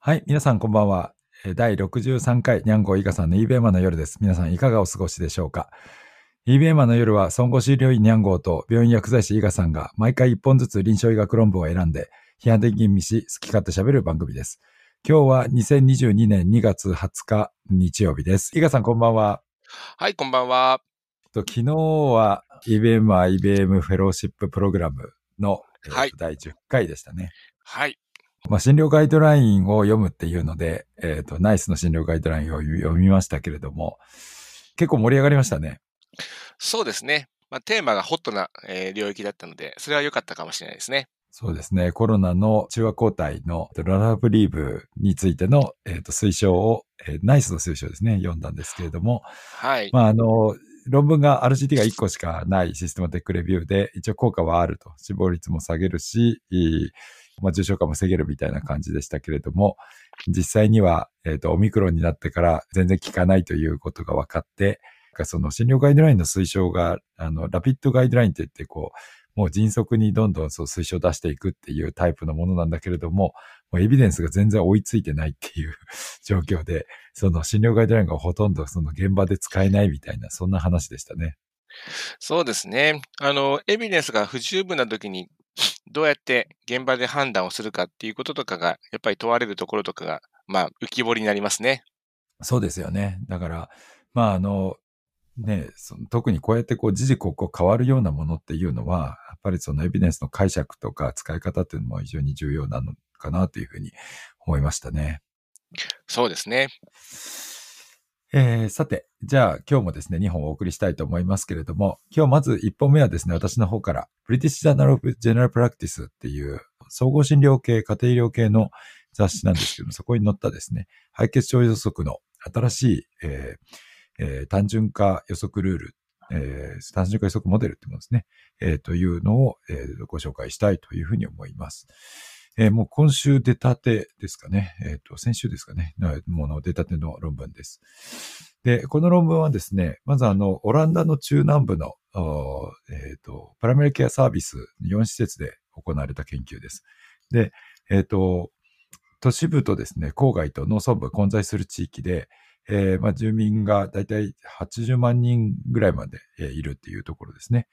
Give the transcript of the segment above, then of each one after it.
はい、皆さんこんばんは。えー第63回ニャンゴイガさんの eBay マンの夜です。皆さんいかがお過ごしでしょうか？eBay マンの夜は、孫悟診療院ニャンゴーと病院薬剤師イガさんが毎回1本ずつ臨床医学論文を選んで、批判的に見し、好き勝手喋る番組です。今日は2022年2月20日日曜日です。イガさんこんばんは。はい、こんばんは。と昨日は IBM は IBM フェローシッププログラムの、はい第10回でしたね。はい。まあ、診療ガイドラインを読むっていうので、えっ、と、ナイスの診療ガイドラインを読みましたけれども、結構盛り上がりましたね。そうですね。まあ、テーマがホットな、えー領域だったので、それは良かったかもしれないですね。そうですね。コロナの中和抗体のララブリーブについての、えーと推奨を、えーナイスの推奨ですね、読んだんですけれども、はい。まあ、あの、論文が RCT が1個しかないシステマテックレビューで、一応効果はあると。死亡率も下げるし、まあ、重症化も防げるみたいな感じでしたけれども、実際には、えっ、と、オミクロンになってから全然効かないということが分かって、その診療ガイドラインの推奨が、あの、ラピッドガイドラインって言って、こう、もう迅速にどんどんそう推奨を出していくっていうタイプのものなんだけれども、もうエビデンスが全然追いついてないっていう 状況で、その診療ガイドラインがほとんどその現場で使えないみたいな、そんな話でしたね。そうですね。あの、エビデンスが不十分な時に、どうやって現場で判断をするかっていうこととかが、やっぱり問われるところとかが、まあ、浮き彫りになりますね。そうですよね。だから、まああの、ね、その特にこうやってこう、時々ここ変わるようなものっていうのは、やっぱりそのエビデンスの解釈とか使い方っていうのも非常に重要なのかなというふうに思いましたね。そうですね。えーさて、じゃあ今日もですね、2本お送りしたいと思いますけれども、今日まず1本目はですね、私の方から、British Journal of General Practice っていう総合診療系、家庭医療系の雑誌なんですけども、そこに載ったですね、敗血症予測の新しい、えーえー単純化予測ルール、えー単純化予測モデルってものですね、えーというのを、えーご紹介したいというふうに思います。えーもう今週出たてですかね。えっ、と、先週ですかね。もの出たての論文です。で、この論文はですね、まずあの、オランダの中南部の、おーえっ、と、パラメルケアサービス4施設で行われた研究です。で、えっ、と、都市部とですね、郊外と農村部混在する地域で、えーまあ、住民がだいたい80万人ぐらいまで、えーいるっていうところですね。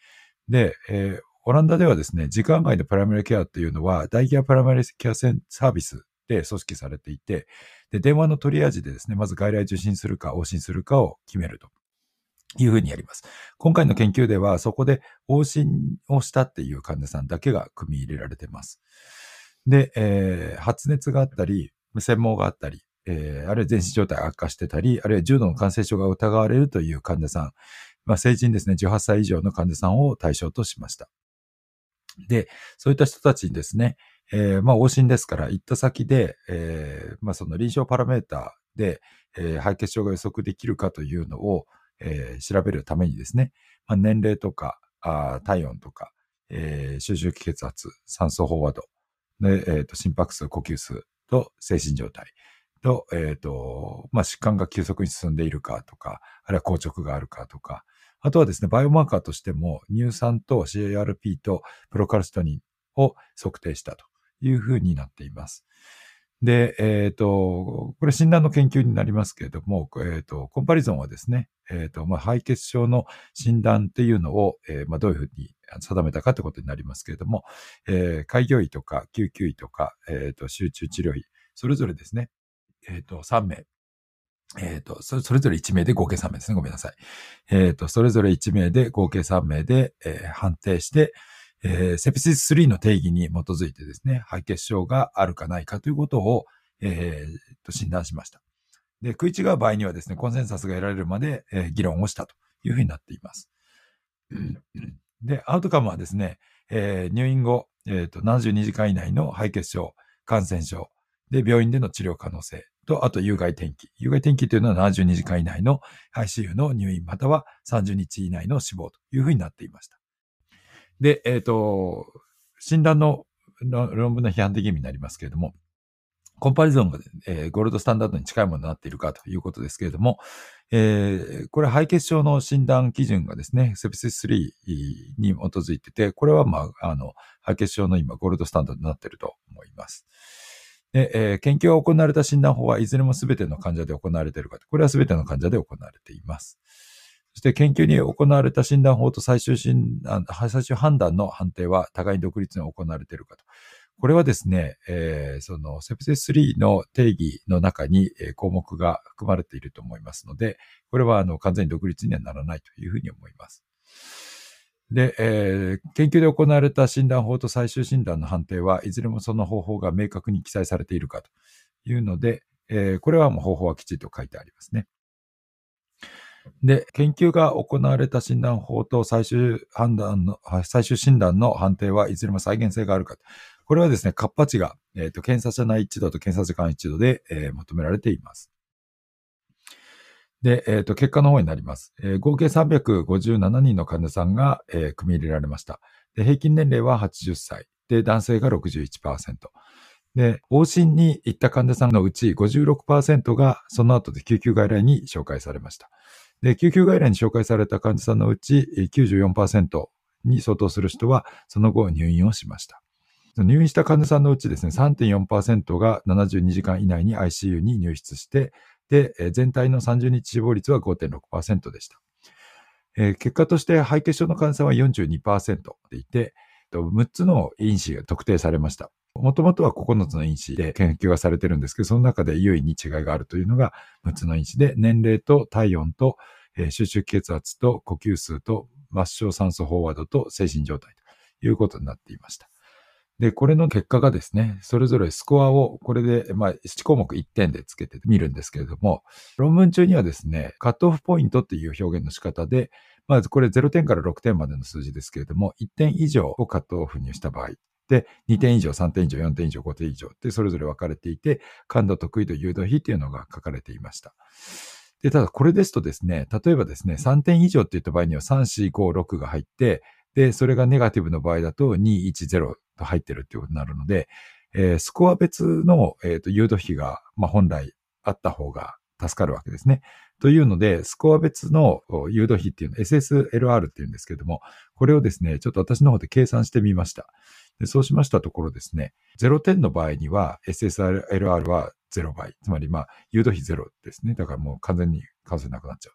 で、えーオランダではですね、時間外のプライマリケアっていうのは、大ケアプライマリケアセンサービスで組織されていて、で、電話のトリアージでですね、まず外来受診するか、往診するかを決めるというふうにやります。今回の研究では、そこで往診をしたっていう患者さんだけが組み入れられています。で、えー発熱があったり、専門があったり、えーあるいは全身状態悪化してたり、あるいは重度の感染症が疑われるという患者さん、まあ、成人ですね、18歳以上の患者さんを対象としました。で、そういった人たちにですね、えーまあ、往診ですから、行った先で、えーまあ、その臨床パラメーターで、えー敗血症が予測できるかというのを、えー調べるためにですね、まあ、年齢とか、あ体温とか、えー、集中気血圧、酸素飽和度、で、えーと心拍数、呼吸数と精神状態と、えっ、と、まあ、疾患が急速に進んでいるかとか、あるいは硬直があるかとか、あとはですね、バイオマーカーとしても、乳酸と CARP とプロカルシトニンを測定したというふうになっています。で、えっ、と、これ診断の研究になりますけれども、えっ、と、コンパリゾンはですね、えっ、と、まあ、敗血症の診断っていうのを、えまあ、どういうふうに定めたかということになりますけれども、え開業医とか救急医とか、えっ、と、集中治療医、それぞれですね、えっ、と、3名、えっ、とそれ、ぞれ1名で合計3名ですね。ごめんなさい。えっ、と、それぞれ1名で合計3名で、えー判定して、えーセプシス3の定義に基づいてですね、敗血症があるかないかということを、えーと診断しました。で、食い違う場合にはですね、コンセンサスが得られるまで、えー議論をしたというふうになっています。で、アウトカムはですね、えー入院後、えーと、72時間以内の敗血症、感染症、で、病院での治療可能性と、あと有害転機。有害転機というのは72時間以内の ICU の入院または30日以内の死亡というふうになっていました。で、えっ、と、診断のの論文の批判的意味になりますけれども、コンパリゾンが、えーゴールドスタンダードに近いものになっているかということですけれども、えーこれ敗血症の診断基準がですね、セプシス3に基づいてて、これはまあ、あの、敗血症の今ゴールドスタンダードになっていると思います。で、えー、研究が行われた診断法はいずれも全ての患者で行われているかこれは全ての患者で行われています。そして研究に行われた診断法と最終診断、最終判断の判定は互いに独立に行われているかと。これはですね、えー、そのセプセス3の定義の中に、項目が含まれていると思いますので、これはあの完全に独立にはならないというふうに思います。で、えー、研究で行われた診断法と最終診断の判定はいずれもその方法が明確に記載されているかというので、えー、これはもう方法はきちんと書いてありますね。で、研究が行われた診断法と最終判断の、最終診断の判定はいずれも再現性があるか。これはですね、カッパ値が、えっ、ー、と、検査者内一度と検査時間一度で、えー、求められています。で、えっ、ー、と、結果の方になります。えー、合計357人の患者さんが、えー、組み入れられました。で、平均年齢は80歳。で、男性が61%。で、往診に行った患者さんのうち56%がその後で救急外来に紹介されました。で、救急外来に紹介された患者さんのうち94%に相当する人はその後入院をしました。入院した患者さんのうちですね、3.4%が72時間以内に ICU に入室して、で、全体の30日死亡率は5.6%でした。えー、結果として肺血症の患者さんは42%でいて、6つの因子が特定されました。もともとは9つの因子で研究がされてるんですけど、その中で優位に違いがあるというのが6つの因子で、年齢と体温と、えー、収集血圧と呼吸数と末梢酸素飽和度と精神状態ということになっていました。で、これの結果がですね、それぞれスコアをこれで、まあ、1項目1点でつけてみるんですけれども、論文中にはですね、カットオフポイントっていう表現の仕方で、まずこれ0点から6点までの数字ですけれども、1点以上をカットオフにした場合、で、2点以上、3点以上、4点以上、5点以上ってそれぞれ分かれていて、感度得意度、誘導比っていうのが書かれていました。で、ただこれですとですね、例えばですね、3点以上って言った場合には3、4、5、6が入って、で、それがネガティブの場合だと2、1、0と入ってるっていうことになるので、えー、スコア別の、えーと、誘導比が、まあ、本来あった方が助かるわけですね。というので、スコア別の誘導比っていうの、SSLR っていうんですけども、これをですね、ちょっと私の方で計算してみました。でそうしましたところですね、0点の場合には SSLR は0倍。つまり、まあ、誘導比0ですね。だからもう完全に数なくなっちゃう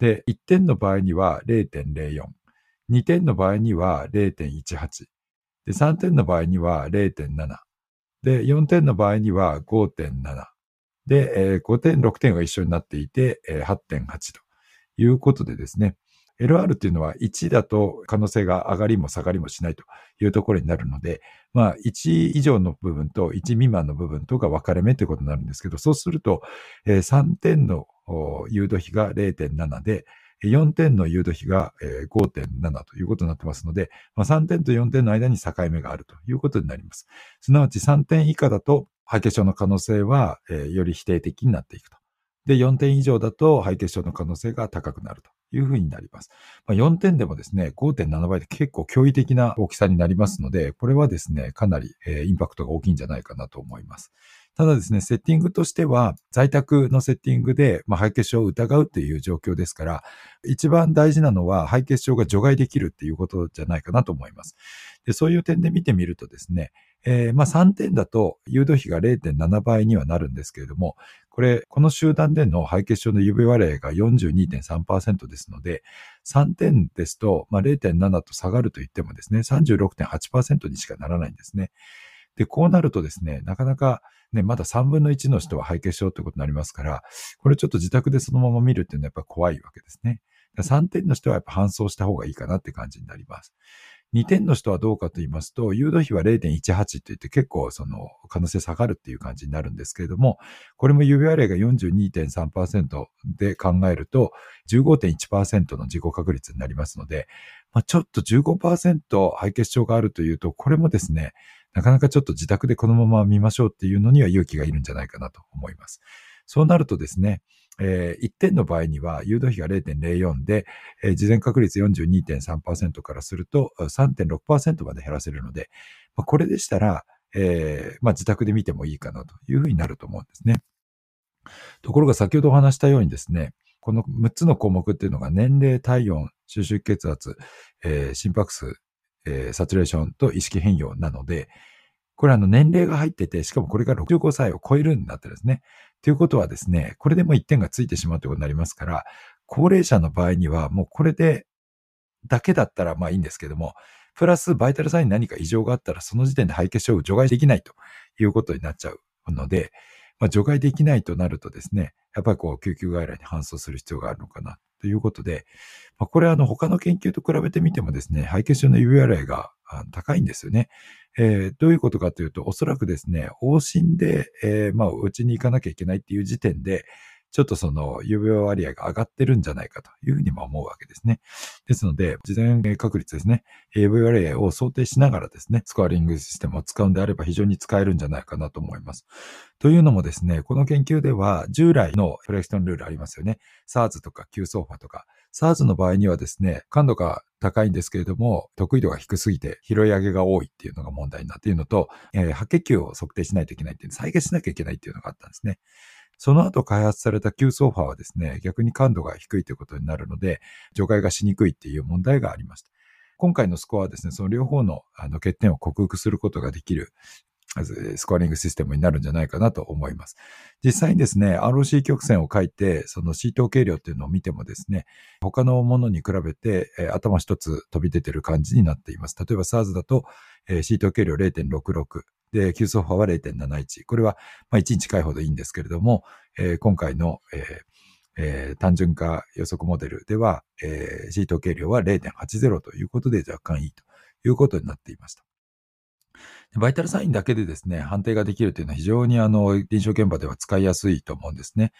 と。で、1点の場合には0.04。2点の場合には0.18。で、3点の場合には0.7。で、4点の場合には5.7。で、えー、5点、6点が一緒になっていて、えー、8.8ということでですね、LR っていうのは1だと可能性が上がりも下がりもしないというところになるので、まあ1以上の部分と1未満の部分とが分かれ目ということになるんですけど、そうすると、3点の誘導比が0.7で、4点の誘導比が5.7ということになってますので、まあ、3点と4点の間に境目があるということになります。すなわち3点以下だと肺血症の可能性はより否定的になっていくと。で、4点以上だと肺血症の可能性が高くなるというふうになります。まあ、4点でもですね、5.7倍で結構驚異的な大きさになりますので、これはですね、かなりインパクトが大きいんじゃないかなと思います。ただですね、セッティングとしては、在宅のセッティングで、まあ、肺血症を疑うっていう状況ですから、一番大事なのは肺血症が除外できるっていうことじゃないかなと思います。でそういう点で見てみるとですね、えー、まあ3点だと誘導比が0.7倍にはなるんですけれども、これ、この集団での肺血症の指割合が42.3%ですので、3点ですと、まあ、0.7と下がると言ってもですね、36.8%にしかならないんですね。で、こうなるとですね、なかなかね、まだ3分の1の人は肺血症ということになりますから、これちょっと自宅でそのまま見るっていうのはやっぱ怖いわけですね。3点の人はやっぱ搬送した方がいいかなって感じになります。2点の人はどうかと言いますと、誘導比は0.18って言って結構その可能性下がるっていう感じになるんですけれども、これも指割合が42.3%で考えると15.1%の自己確率になりますので、まあ、ちょっと15%肺血症があるというと、これもですね、なかなかちょっと自宅でこのまま見ましょうっていうのには勇気がいるんじゃないかなと思います。そうなるとですね、えー、1点の場合には誘導比が0.04で、えー、事前確率42.3%からすると3.6%まで減らせるので、まあ、これでしたら、えーまあ、自宅で見てもいいかなというふうになると思うんですね。ところが先ほどお話したようにですね、この6つの項目っていうのが年齢、体温、収集血圧、えー、心拍数、えー、サチュレーションと意識変容なので、これあの年齢が入ってて、しかもこれが65歳を超えるんだってですね。ということはですね、これでも1点がついてしまうということになりますから、高齢者の場合にはもうこれでだけだったらまあいいんですけども、プラスバイタルサインに何か異常があったらその時点で肺血症を除外できないということになっちゃうので、まあ、除外できないとなるとですね、やっぱりこう救急外来に搬送する必要があるのかなということで、まあ、これはあの他の研究と比べてみてもですね、肺血症の URI が高いんですよね。えー、どういうことかというと、おそらくですね、往診で、えー、まあ、うちに行かなきゃいけないっていう時点で、ちょっとその指輪割合が上がってるんじゃないかというふうにも思うわけですね。ですので、事前確率ですね、指輪割合を想定しながらですね、スコアリングシステムを使うんであれば非常に使えるんじゃないかなと思います。というのもですね、この研究では従来のフレクションルールありますよね。SARS とか Q ソーファとか。SARS の場合にはですね、感度が高いんですけれども、得意度が低すぎて拾い上げが多いっていうのが問題になっているのと、えー、白血球を測定しないといけないっていう、再現しなきゃいけないっていうのがあったんですね。その後開発された Q ソファーはですね、逆に感度が低いということになるので、除外がしにくいっていう問題がありました。今回のスコアはですね、その両方のあの欠点を克服することができるスコアリングシステムになるんじゃないかなと思います。実際にですね、ROC 曲線を書いて、その C 統計量っていうのを見てもですね、他のものに比べて、えー、頭一つ飛び出てる感じになっています。例えば SARS だと、えー、C 統計量0.66。で、Q ソファは0.71。これは、まあ、1に近いほどいいんですけれども、えー、今回の、えーえー、単純化予測モデルでは、えー、C 統計量は0.80ということで若干いいということになっていました。バイタルサインだけでですね、判定ができるというのは非常にあの、臨床現場では使いやすいと思うんですね。やっ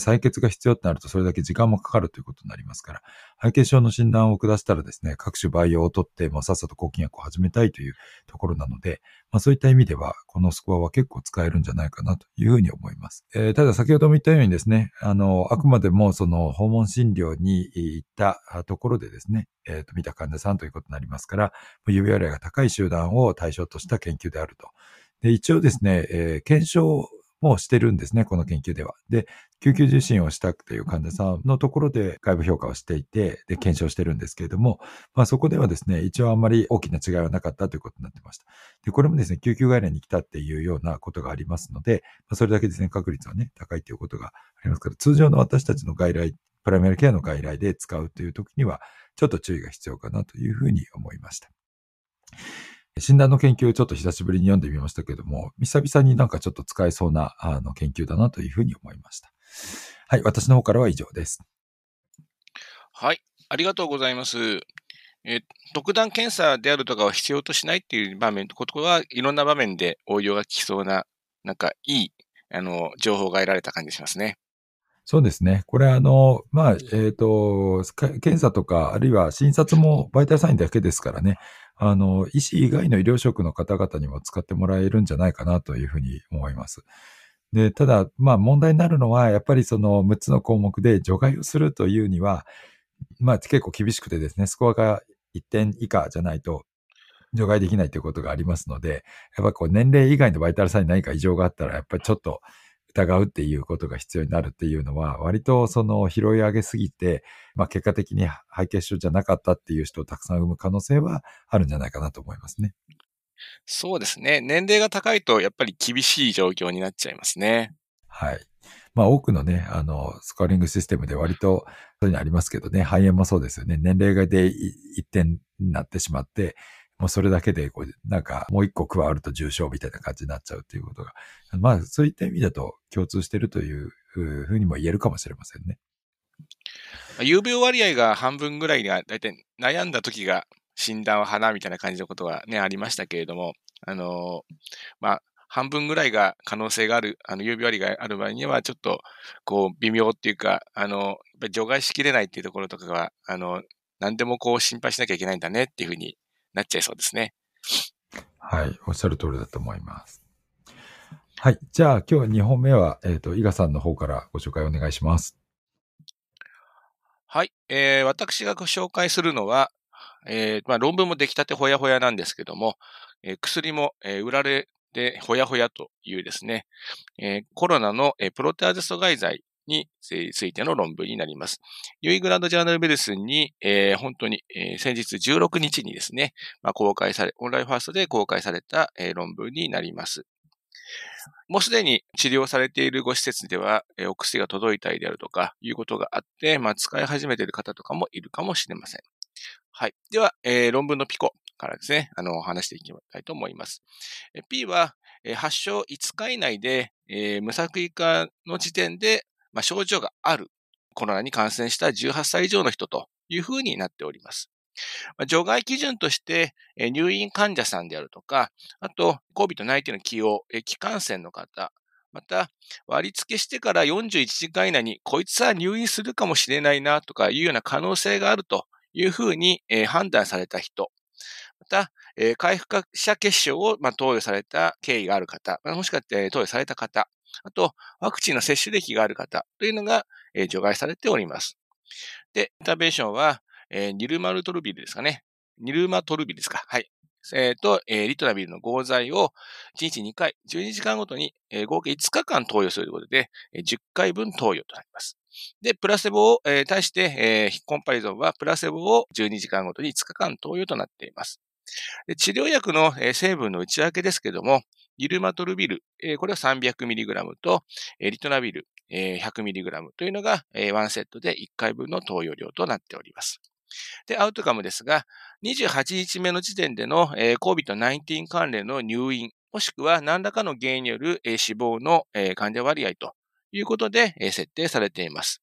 ぱり採血が必要となるとそれだけ時間もかかるということになりますから、肺血症の診断を下したらですね、各種培養を取って、もうさっさと抗菌薬を始めたいというところなので、まあそういった意味では、このスコアは結構使えるんじゃないかなというふうに思います。えー、ただ先ほども言ったようにですね、あの、あくまでもその訪問診療に行ったところでですね、えっ、ー、と、見た患者さんということになりますから、指割合が高い集団を対象とした研究であると。で、一応ですね、えー、検証もしてるんですね、この研究では。で、救急受診をしたくという患者さんのところで外部評価をしていて、で、検証してるんですけれども、まあそこではですね、一応あんまり大きな違いはなかったということになってました。で、これもですね、救急外来に来たっていうようなことがありますので、まあ、それだけですね、確率はね、高いということがありますから、通常の私たちの外来、プライマルケアの外来で使うという時には、ちょっと注意が必要かなというふうに思いました。診断の研究をちょっと久しぶりに読んでみましたけども、久々になんかちょっと使えそうなあの研究だなというふうに思いました。はい、私の方からは以上です。はい、ありがとうございます。え特段検査であるとかは必要としないっていう場面、ことはいろんな場面で応用が効きそうな、なんかいい、あの、情報が得られた感じしますね。そうですね。これあの、まあ、えっ、ー、と、検査とか、あるいは診察もバイタルサインだけですからね。あの、医師以外の医療職の方々にも使ってもらえるんじゃないかなというふうに思います。で、ただ、まあ問題になるのは、やっぱりその6つの項目で除外をするというには、まあ結構厳しくてですね、スコアが1点以下じゃないと除外できないということがありますので、やっぱこう年齢以外のバイタルサインに何か異常があったら、やっぱりちょっと疑うっていうことが必要になるっていうのは、割とその拾い上げすぎて、まあ結果的に肺血症じゃなかったっていう人をたくさん生む可能性はあるんじゃないかなと思いますね。そうですね。年齢が高いとやっぱり厳しい状況になっちゃいますね。はい。まあ多くのね、あの、スコアリングシステムで割とそういうのありますけどね、肺炎もそうですよね。年齢がで一点になってしまって、もうそれだけで、こう、なんか、もう一個加わると重症みたいな感じになっちゃうっていうことが、まあ、そういった意味だと共通してるというふうにも言えるかもしれませんね。有病割合が半分ぐらいが、だいたい悩んだ時が診断は花みたいな感じのことがね、ありましたけれども、あの、まあ、半分ぐらいが可能性がある、あの、有病割がある場合には、ちょっと、こう、微妙っていうか、あの、除外しきれないっていうところとかが、あの、何でもこう心配しなきゃいけないんだねっていうふうになっちゃいそうですね。はい、おっしゃる通りだと思います。はい。じゃあ、今日2本目は、えっ、ー、と、伊賀さんの方からご紹介お願いします。はい。えー、私がご紹介するのは、えー、まあ、論文も出来たてほやほやなんですけども、えー、薬も、えー、売られでほやほやというですね、えー、コロナの、えー、プロテアゼ阻害剤についての論文になります。ニューイングランドジャーナルメディスンに、えー、本当に、えー、先日16日にですね、まあ、公開され、オンラインファーストで公開された、えー、論文になります。もうすでに治療されているご施設では、えー、お薬が届いたりであるとか、いうことがあって、まあ、使い始めている方とかもいるかもしれません。はい。では、えー、論文のピコからですね、あの、話していきたいと思います。P は、発症5日以内で、えー、無作為化の時点で、まあ、症状があるコロナに感染した18歳以上の人というふうになっております。除外基準として、入院患者さんであるとか、あと、COVID-19 の起用、気感染の方、また、割り付けしてから41時間以内に、こいつは入院するかもしれないなとかいうような可能性があるというふうに判断された人、また、回復者結晶を投与された経緯がある方、もしくは投与された方、あと、ワクチンの接種歴がある方というのが除外されております。で、インターベーションは、えー、ニルマルトルビルですかね。ニルマトルビルですか。はい。えっ、ー、と、えー、リトラビルの合剤を1日2回、12時間ごとに、えー、合計5日間投与するということで、えー、10回分投与となります。で、プラセボを、えー、対して、えー、コンパリゾンはプラセボを12時間ごとに5日間投与となっています。治療薬の、成分の内訳ですけども、ギルマトルビル、えー、これは 300mg と、えー、リトナビル、えー、100mg というのが、えー、1セットで1回分の投与量となっております。で、アウトカムですが、28日目の時点での、えー、COVID-19 関連の入院、もしくは何らかの原因による、えー、死亡の、えー、患者割合ということで、えー、設定されています。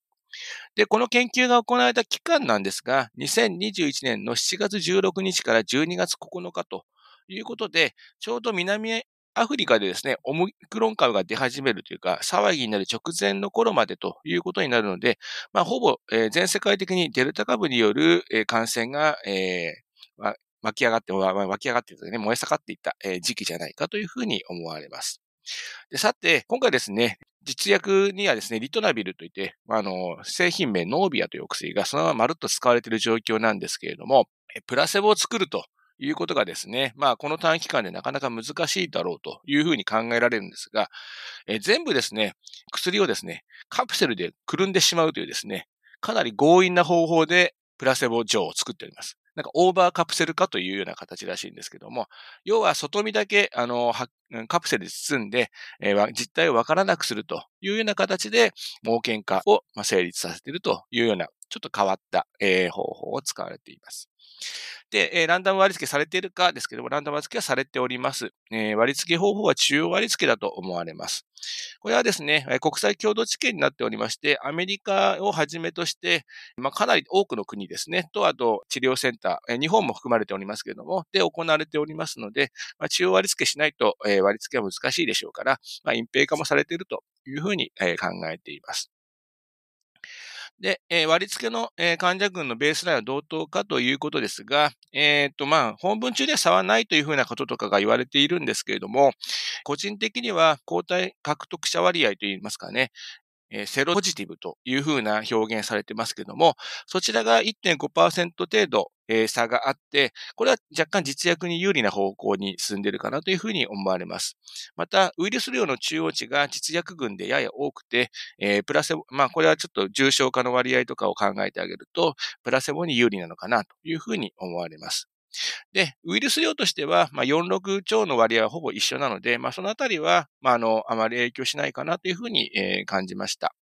で、この研究が行われた期間なんですが、2021年の7月16日から12月9日ということで、ちょうど南アフリカでですね、オミクロン株が出始めるというか、騒ぎになる直前の頃までということになるので、まあ、ほぼ、えー、全世界的にデルタ株による、えー、感染が、えー、湧き上がって、湧き上がってね、燃え盛っていった、えー、時期じゃないかというふうに思われます。でさて、今回ですね、実薬にはですね、リトナビルといって、あの、製品名ノービアというお薬がそのまままるっと使われている状況なんですけれども、プラセボを作るということがですね、まあ、この短期間でなかなか難しいだろうというふうに考えられるんですが、え、全部ですね、薬をですね、カプセルでくるんでしまうというですね、かなり強引な方法でプラセボ錠を作っております。なんかオーバーカプセル化というような形らしいんですけども、要は外見だけ、あの、カプセルで包んで、えー、実態をわからなくするというような形で、冒険化を成立させているというような、ちょっと変わった、えー、方法を使われています。で、えー、ランダム割り付けされているかですけども、ランダム割り付けはされております。えー、割り付け方法は中央割り付けだと思われます。これはですね、国際共同知見になっておりまして、アメリカをはじめとして、まあ、かなり多くの国ですね、と、あと治療センター、日本も含まれておりますけれども、で行われておりますので、まあ、中央割り付けしないと、えー、割り付けは難しいでしょうから、まあ、隠蔽化もされているというふうに、えー、考えています。で、えー、割り付けの、えー、患者群のベースラインは同等かということですが、えっ、と、まあ、本文中では差はないというふうなこととかが言われているんですけれども、個人的には抗体獲得者割合といいますかね、セロポジティブというふうな表現されてますけども、そちらが1.5%程度、差があって、これは若干実薬に有利な方向に進んでいるかなというふうに思われます。また、ウイルス量の中央値が実薬群でやや多くて、プラセボ、まあこれはちょっと重症化の割合とかを考えてあげると、プラセボに有利なのかなというふうに思われます。で、ウイルス量としては、まあ、46兆の割合はほぼ一緒なので、まあ、そのあたりは、まあ、あの、あまり影響しないかなというふうに、えー、感じました。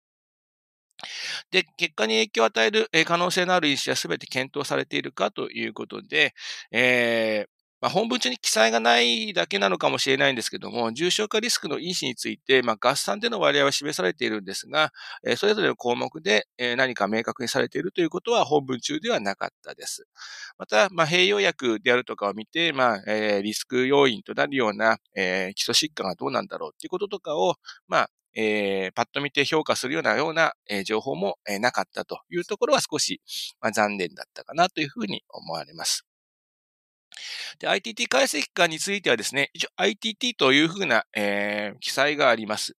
で、結果に影響を与える可能性のある因子は全て検討されているかということで、えー、まあ、本文中に記載がないだけなのかもしれないんですけども、重症化リスクの因子について、まあ、合算での割合は示されているんですが、えー、それぞれの項目で、えー、何か明確にされているということは本文中ではなかったです。また、まあ、併用薬であるとかを見て、まあ、えー、リスク要因となるような、えー、基礎疾患がどうなんだろうっていうこととかを、まあ、えー、パッと見て評価するようなような、えー、情報も、えー、なかったというところは少し、まあ、残念だったかなというふうに思われます。で、ITT 解析官についてはですね、一応 ITT というふうな、えー、記載があります。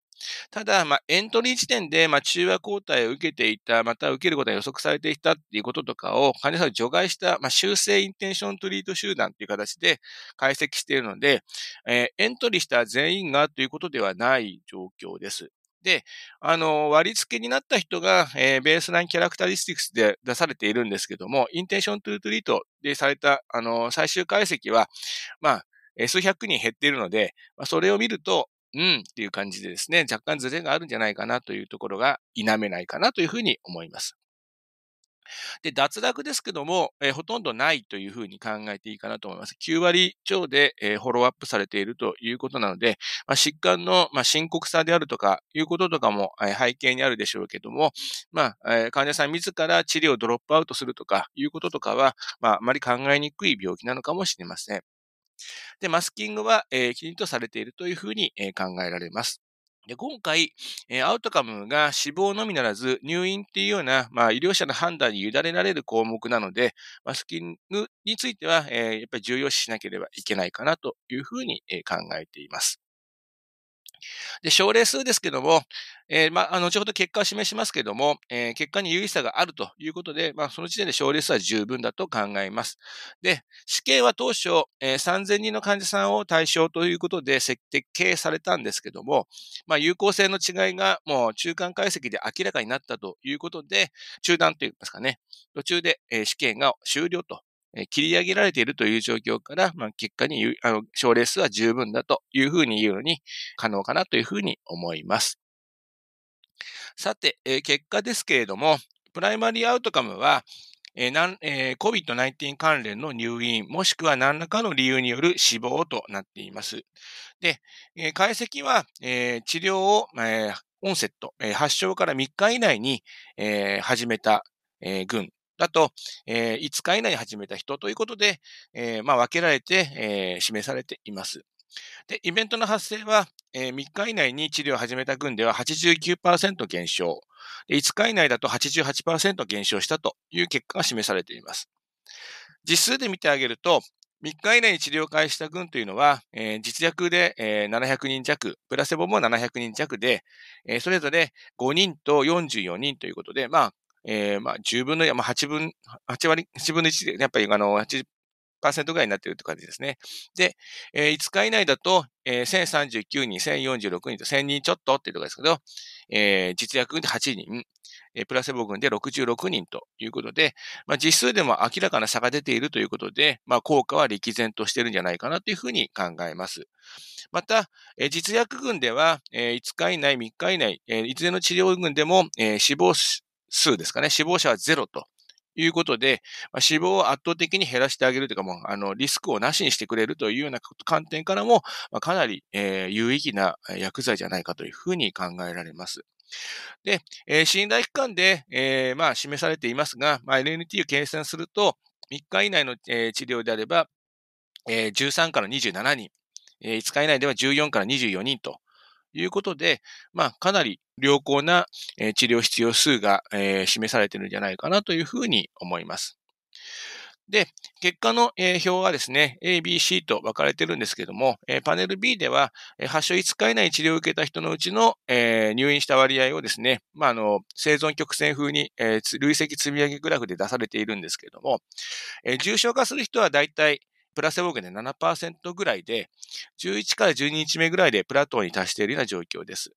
ただ、まあ、エントリー時点で、まあ、中和抗体を受けていた、また受けることが予測されていたっていうこととかを、患者さんを除外した、まあ、修正インテンショントリート集団という形で解析しているので、えー、エントリーした全員がということではない状況です。で、あの、割り付けになった人が、えー、ベースラインキャラクタリスティクスで出されているんですけども、インテンショントゥートリートでされた、あの、最終解析は、まあ、数百人減っているので、まあ、それを見ると、うんっていう感じでですね、若干ズレがあるんじゃないかなというところが否めないかなというふうに思います。で、脱落ですけども、えー、ほとんどないというふうに考えていいかなと思います。9割超で、えー、フォローアップされているということなので、まあ、疾患の、まあ、深刻さであるとか、いうこととかも、えー、背景にあるでしょうけども、まあ、え患者さん自ら治療をドロップアウトするとか、いうこととかは、まあ、あまり考えにくい病気なのかもしれません。で、マスキングは、えー、きちんとされているというふうに、えー、考えられます。で今回、え、アウトカムが死亡のみならず入院っていうような、まあ、医療者の判断に委ねられる項目なので、マスキングについては、え、やっぱり重要視しなければいけないかなというふうに、え、考えています。で、症例数ですけども、えー、まあ、後ほど結果を示しますけども、えー、結果に有意差があるということで、まあ、その時点で症例数は十分だと考えます。で、死刑は当初、えー、3000人の患者さんを対象ということで設計されたんですけども、まあ、有効性の違いがもう中間解析で明らかになったということで、中断といいますかね、途中で、えー、試験が終了と切り上げられているという状況から、まあ、結果に、あの、症例数は十分だというふうに言うのに可能かなというふうに思います。さて、え、結果ですけれども、プライマリーアウトカムは、えーなんえー、COVID-19 関連の入院、もしくは何らかの理由による死亡となっています。で、えー、解析は、えー、治療を、えー、オンセット、えー、発症から3日以内に、えー、始めた、えー、群だと、えー、5日以内に始めた人ということで、えー、まあ、分けられて、えー、示されています。で、イベントの発生は、えー、3日以内に治療を始めた群では89%減少。5日以内だと88%減少したという結果が示されています。実数で見てあげると、3日以内に治療を開始した群というのは、えー、実薬で、えー、700人弱、プラセボも700人弱で、えー、それぞれ5人と44人ということで、まあ、えー、まあ、10分の、まあ、8分、8割、8分の1で、やっぱり、あの、80%ぐらいになっているって感じですね。で、えー、5日以内だと、えー、1039人、1046人と1000人ちょっとっていうところですけど、えー、実薬群で8人、えー、プラセボ群で66人ということで、まあ、実数でも明らかな差が出ているということで、まあ、効果は力然としてるんじゃないかなというふうに考えます。また、えー、実薬群では、えー、5日以内、3日以内、えー、いずれの治療群でも、えー、死亡数ですかね、死亡者はゼロということで、まあ、死亡を圧倒的に減らしてあげるというか、もう、あの、リスクをなしにしてくれるというような観点からも、まあ、かなり、えー、有意義な薬剤じゃないかというふうに考えられます。で、えー、信頼期間で、えー、まあ、示されていますが、まあ、LNT を計算すると、3日以内の、えー、治療であれば、えー、13から27人、えー、5日以内では14から24人ということで、まあ、かなり良好な、治療必要数が、示されているんじゃないかなというふうに思います。で、結果の、表はですね、A、B、C と分かれてるんですけども、パネル B では、発症5日以内に治療を受けた人のうちの、入院した割合をですね、まあ、あの、生存曲線風に、累積積み上げグラフで出されているんですけども、重症化する人はだいたいプラセボ群で7%ぐらいで、11から12日目ぐらいでプラトーに達しているような状況です。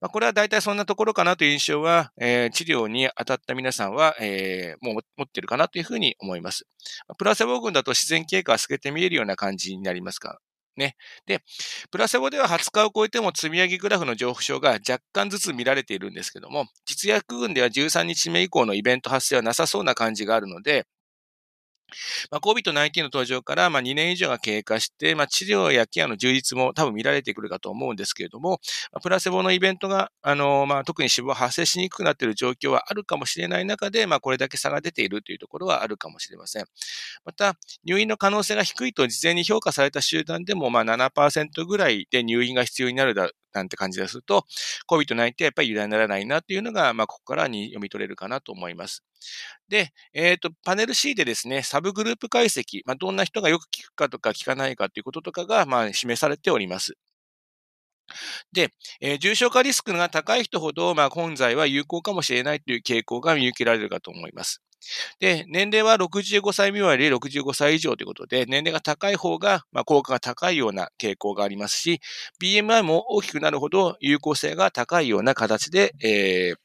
まあ、これは大体そんなところかなという印象は、えー、治療に当たった皆さんは、えー、もう持ってるかなというふうに思います。プラセボ群だと自然経過が透けて見えるような感じになりますかね。で、プラセボでは20日を超えても積み上げグラフの上昇が若干ずつ見られているんですけども、実薬群では13日目以降のイベント発生はなさそうな感じがあるので、まあ、COVID-19 の登場から、まあ、2年以上が経過して、まあ、治療やケアの充実も多分見られてくるかと思うんですけれども、まあ、プラセボのイベントが、あの、まあ、特に死亡発生しにくくなっている状況はあるかもしれない中で、まあ、これだけ差が出ているというところはあるかもしれません。また、入院の可能性が低いと事前に評価された集団でも、まあ、7%ぐらいで入院が必要になるだなんて感じですると、COVID-19 はやっぱり油断ならないなっていうのが、まあ、ここからに読み取れるかなと思います。で、えっ、ー、と、パネル C でですね、サブグループ解析、まあ、どんな人がよく聞くかとか聞かないかということとかが、まあ、示されております。で、えー、重症化リスクが高い人ほど、まあ、本剤は有効かもしれないという傾向が見受けられるかと思います。で、年齢は65歳未満で65歳以上ということで、年齢が高い方が、まあ、効果が高いような傾向がありますし、BMI も大きくなるほど有効性が高いような形で、えー、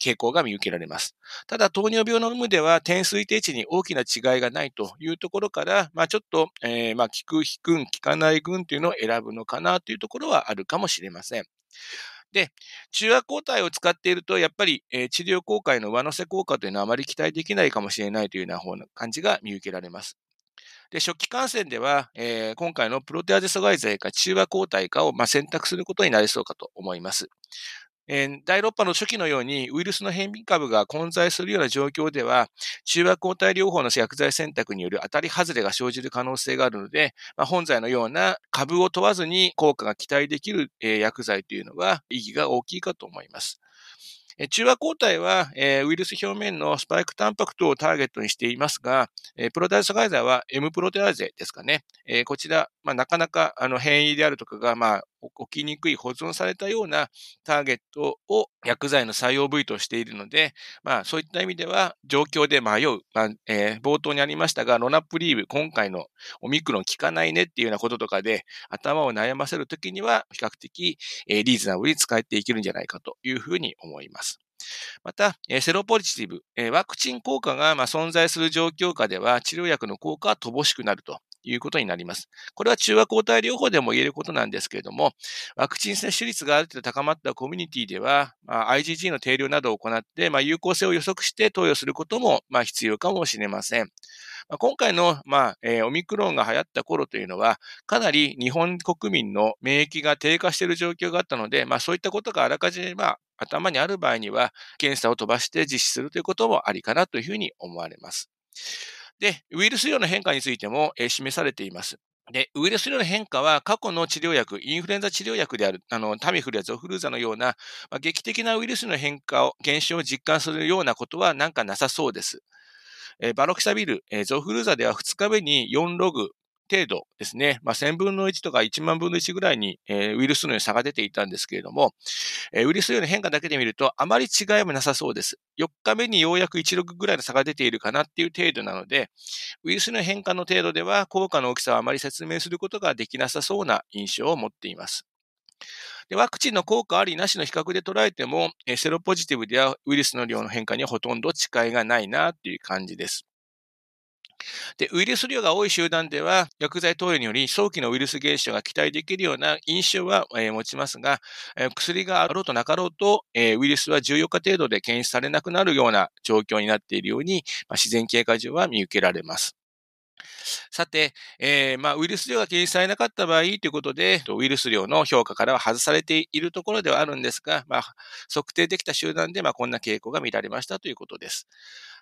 傾向が見受けられます。ただ、糖尿病の有無では点推定値に大きな違いがないというところから、まあ、ちょっと、えー、まあ、効く、引くん、効かない群というのを選ぶのかなというところはあるかもしれません。で、中和抗体を使っていると、やっぱり、え、治療効果への上乗せ効果というのはあまり期待できないかもしれないというような方の感じが見受けられます。で、初期感染では、えー、今回のプロテアゼ阻害剤か中和抗体かを、まあ、選択することになりそうかと思います。えー、第6波の初期のようにウイルスの変異株が混在するような状況では、中和抗体療法の薬剤選択による当たり外れが生じる可能性があるので、まあ、本剤のような株を問わずに効果が期待できる、えー、薬剤というのは意義が大きいかと思います。中和抗体は、ウイルス表面のスパイクタンパクトをターゲットにしていますが、プロテアーゼ阻害剤は M プロテアーゼですかね。こちら、まあ、なかなかあの変異であるとかが、まあ、起きにくい保存されたようなターゲットを薬剤の採用部位としているので、まあそういった意味では状況で迷う、まあえー、冒頭にありましたが、ロナプリーブ、今回のオミクロン効かないねっていうようなこととかで頭を悩ませるときには比較的、えー、リーズナブルに使っていけるんじゃないかというふうに思います。また、セロポジティブ、ワクチン効果が存在する状況下では治療薬の効果は乏しくなるということになります。これは中和抗体療法でも言えることなんですけれども、ワクチン接種率がある程度高まったコミュニティでは、まあ、IgG の定量などを行って、まあ、有効性を予測して投与することも、まあ、必要かもしれません。まあ、今回の、まあえー、オミクロンが流行った頃というのは、かなり日本国民の免疫が低下している状況があったので、まあ、そういったことがあらかじめ、まあ、頭にある場合には、検査を飛ばして実施するということもありかなというふうに思われます。で、ウイルス量の変化についても、示されています。で、ウイルス量の変化は過去の治療薬、インフルエンザ治療薬である、あの、タミフルやゾフルーザのような、まあ、劇的なウイルスの変化を、減少を実感するようなことはなんかなさそうです。えー、バロキサビル、えー、ゾフルーザでは2日目に4ログ、程度ですね、まあ、1000分の1とか1万分の1ぐらいに、えー、ウイルス量に差が出ていたんですけれども、えー、ウイルス量の変化だけで見ると、あまり違いもなさそうです。4日目にようやく1ログぐらいの差が出ているかなっていう程度なので、ウイルスの変化の程度では、効果の大きさはあまり説明することができなさそうな印象を持っています。でワクチンの効果ありなしの比較で捉えても、セロポジティブではウイルスの量の変化にはほとんど違いがないなっていう感じです。で、ウイルス量が多い集団では、薬剤投与により早期のウイルス減少が期待できるような印象は、えー、持ちますが、えー、薬があろうとなかろうと、えー、ウイルスは14日程度で検出されなくなるような状況になっているように、まあ、自然経過上は見受けられます。さて、えー、まあ、ウイルス量が検出されなかった場合ということで、ウイルス量の評価からは外されているところではあるんですが、まあ、測定できた集団で、まあ、こんな傾向が見られましたということです。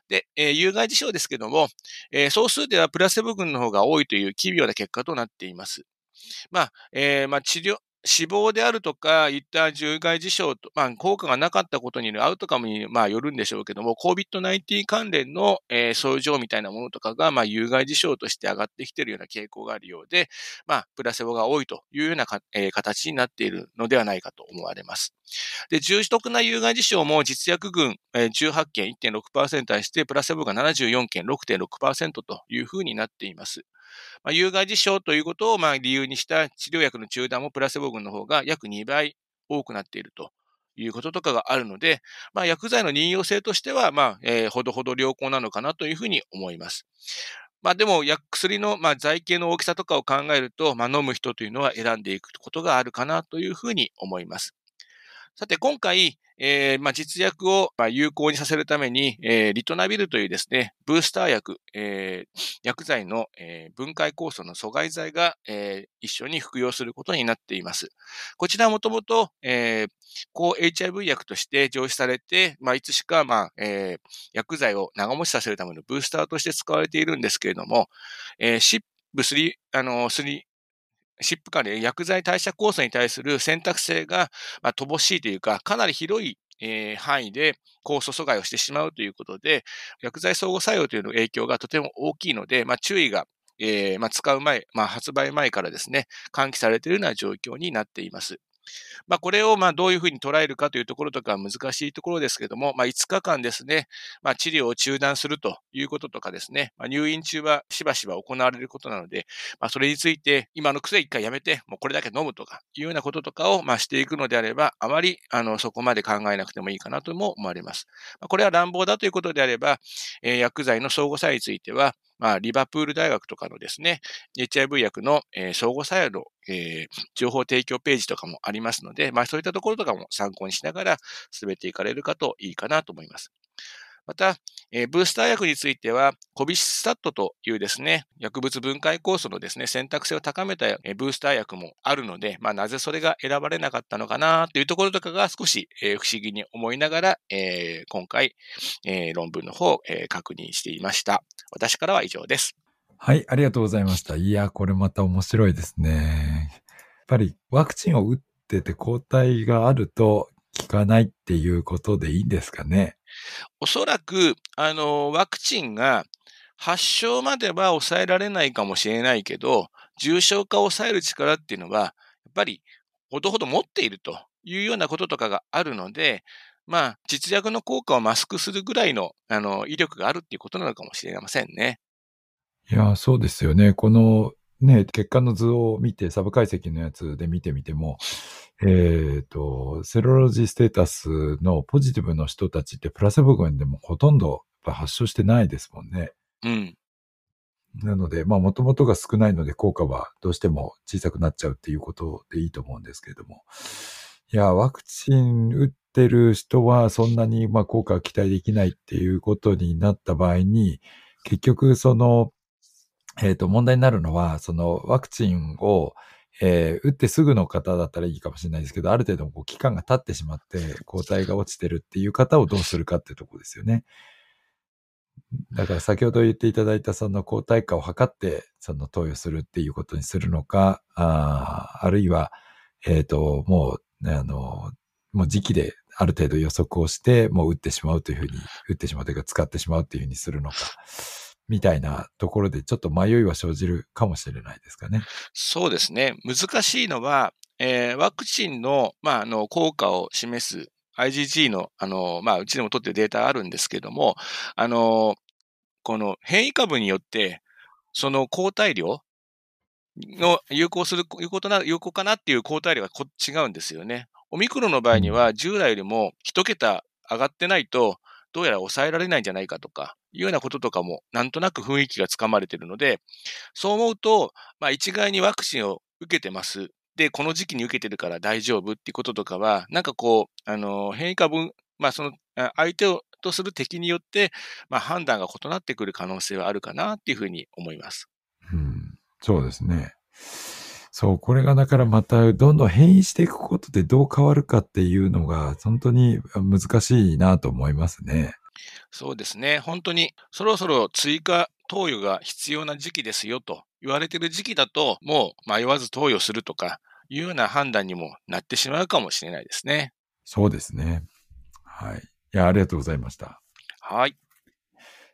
で、えー、有害事象ですけども、えー、総数ではプラセボ群の方が多いという奇妙な結果となっています。まあ、えー、まあ、治療、死亡であるとか、いった重害事象と、まあ、効果がなかったことによるアウトカムに、まあ、よるんでしょうけども、COVID-19 関連の、えー、症状みたいなものとかが、まあ、有害事象として上がってきているような傾向があるようで、まあ、プラセボが多いというようなか、えー、形になっているのではないかと思われます。で、重篤な有害事象も実薬群、えー、18件1.6%に対して、プラセボが74件6.6%というふうになっています。まあ、有害事象ということをまあ理由にした治療薬の中断もプラセボ群の方が約2倍多くなっているということとかがあるので、まあ、薬剤の任用性としては、まあ、えー、ほどほど良好なのかなというふうに思います。まあでも、薬の、まあ、剤形の大きさとかを考えると、まあ、飲む人というのは選んでいくことがあるかなというふうに思います。さて、今回、えー、まあ、実薬を、有効にさせるために、えー、リトナビルというですね、ブースター薬、えー、薬剤の、え、分解酵素の阻害剤が、え、一緒に服用することになっています。こちらはもともと、え、抗 HIV 薬として上司されて、まあ、いつしか、まあ、え、薬剤を長持ちさせるためのブースターとして使われているんですけれども、えー、シップ3、あの、3、シップ間で薬剤代謝酵素に対する選択性が、まあ、乏しいというか、かなり広いえー、範囲で酵素阻害をしてしまうということで、薬剤相互作用というの影響がとても大きいので、まあ、注意が、えーまあ、使う前、まあ、発売前からですね、喚起されているような状況になっています。まあ、これをまあどういうふうに捉えるかというところとかは難しいところですけども、まあ、5日間ですね、まあ、治療を中断するということとかですね、まあ、入院中はしばしば行われることなので、まあ、それについて今の薬は一回やめて、もうこれだけ飲むとかいうようなこととかをまあしていくのであれば、あまりあのそこまで考えなくてもいいかなとも思われます。まあ、これは乱暴だということであれば、えー、薬剤の相互作用については、まあ、リバプール大学とかのですね、HIV 薬の、えー、相互作用の、えー、情報提供ページとかもありますので、まあ、そういったところとかも参考にしながら進めていかれるかといいかなと思います。また、えー、ブースター薬については、コビシスタットというですね、薬物分解酵素のですね、選択性を高めた、えー、ブースター薬もあるので、まあ、なぜそれが選ばれなかったのかなというところとかが少し、えー、不思議に思いながら、えー、今回、えー、論文の方、えー、確認していました。私からは以上です。はい、ありがとうございました。いや、これまた面白いですね。やっぱりワクチンを打ってて抗体があると効かないっていうことでいいんですかね。おそらく、あの、ワクチンが発症までは抑えられないかもしれないけど、重症化を抑える力っていうのは、やっぱりほどほど持っているというようなこととかがあるので、まあ、実薬の効果をマスクするぐらいの、あの、威力があるっていうことなのかもしれませんね。いや、そうですよね。この、ね、血管の図を見て、サブ解析のやつで見てみても、えっ、ー、と、セロロジーステータスのポジティブの人たちってプラセボ群でもほとんど発症してないですもんね。うん。なので、まあ、もともとが少ないので効果はどうしても小さくなっちゃうっていうことでいいと思うんですけれども。いや、ワクチン打ってる人はそんなにまあ効果が期待できないっていうことになった場合に、結局その、えっ、ー、と、問題になるのは、そのワクチンをえー、打ってすぐの方だったらいいかもしれないですけど、ある程度こう期間が経ってしまって抗体が落ちてるっていう方をどうするかっていうとこですよね。だから先ほど言っていただいたその抗体価を測ってその投与するっていうことにするのか、ああるいは、えっ、ー、と、もう、あの、もう時期である程度予測をして、もう打ってしまうというふうに、打ってしまうというか使ってしまうというふうにするのか。みたいなところでちょっと迷いは生じるかもしれないですかね。そうですね。難しいのは、えー、ワクチンの,、まあ、あの効果を示す IgG の、あの、まあ、うちでも取ってるデータあるんですけども、あの、この変異株によって、その抗体量の有効する、有効となる、有効かなっていう抗体量が違うんですよね。オミクロンの場合には、従来よりも一桁上がってないと、どうやら抑えられないんじゃないかとか、いうようなこととかも、なんとなく雰囲気がつかまれているので、そう思うと、まあ一概にワクチンを受けてます。で、この時期に受けてるから大丈夫っていうこととかは、なんかこう、あの、変異株、まあその、相手とする敵によって、まあ判断が異なってくる可能性はあるかなっていうふうに思います。うん、そうですね。そう、これがだからまたどんどん変異していくことでどう変わるかっていうのが本当に難しいなと思いますね。そうですね。本当にそろそろ追加投与が必要な時期ですよと言われている時期だと、もう迷わず投与するとかいうような判断にもなってしまうかもしれないですね。そうですね。はい。いや、ありがとうございました。はい。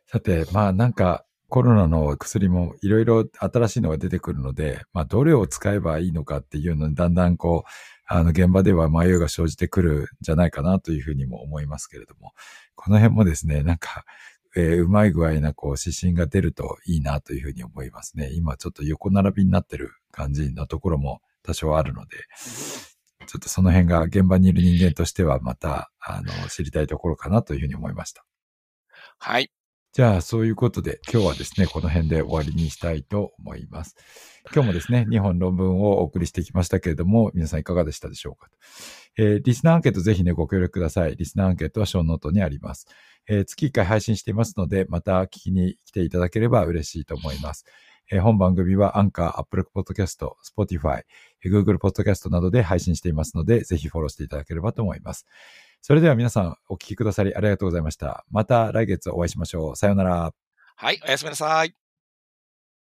さて、まあなんか、コロナの薬もいろいろ新しいのが出てくるので、まあ、どれを使えばいいのかっていうのにだんだんこう、あの、現場では迷いが生じてくるんじゃないかなというふうにも思いますけれども、この辺もですね、なんか、えー、うまい具合なこう指針が出るといいなというふうに思いますね。今ちょっと横並びになってる感じのところも多少あるので、ちょっとその辺が現場にいる人間としてはまた、あの、知りたいところかなというふうに思いました。はい。じゃあ、そういうことで、今日はですね、この辺で終わりにしたいと思います。今日もですね、2本論文をお送りしてきましたけれども、皆さんいかがでしたでしょうか、えー、リスナーアンケートぜひね、ご協力ください。リスナーアンケートはショーノートにあります。えー、月1回配信していますので、また聞きに来ていただければ嬉しいと思います。えー、本番組はアンカー、 Apple Podcast、 Spotify、Google ポッドキャストなどで配信していますので、ぜひフォローしていただければと思います。それでは皆さんお聞きくださりありがとうございました。また来月お会いしましょう。さようなら。はい、おやすみなさい。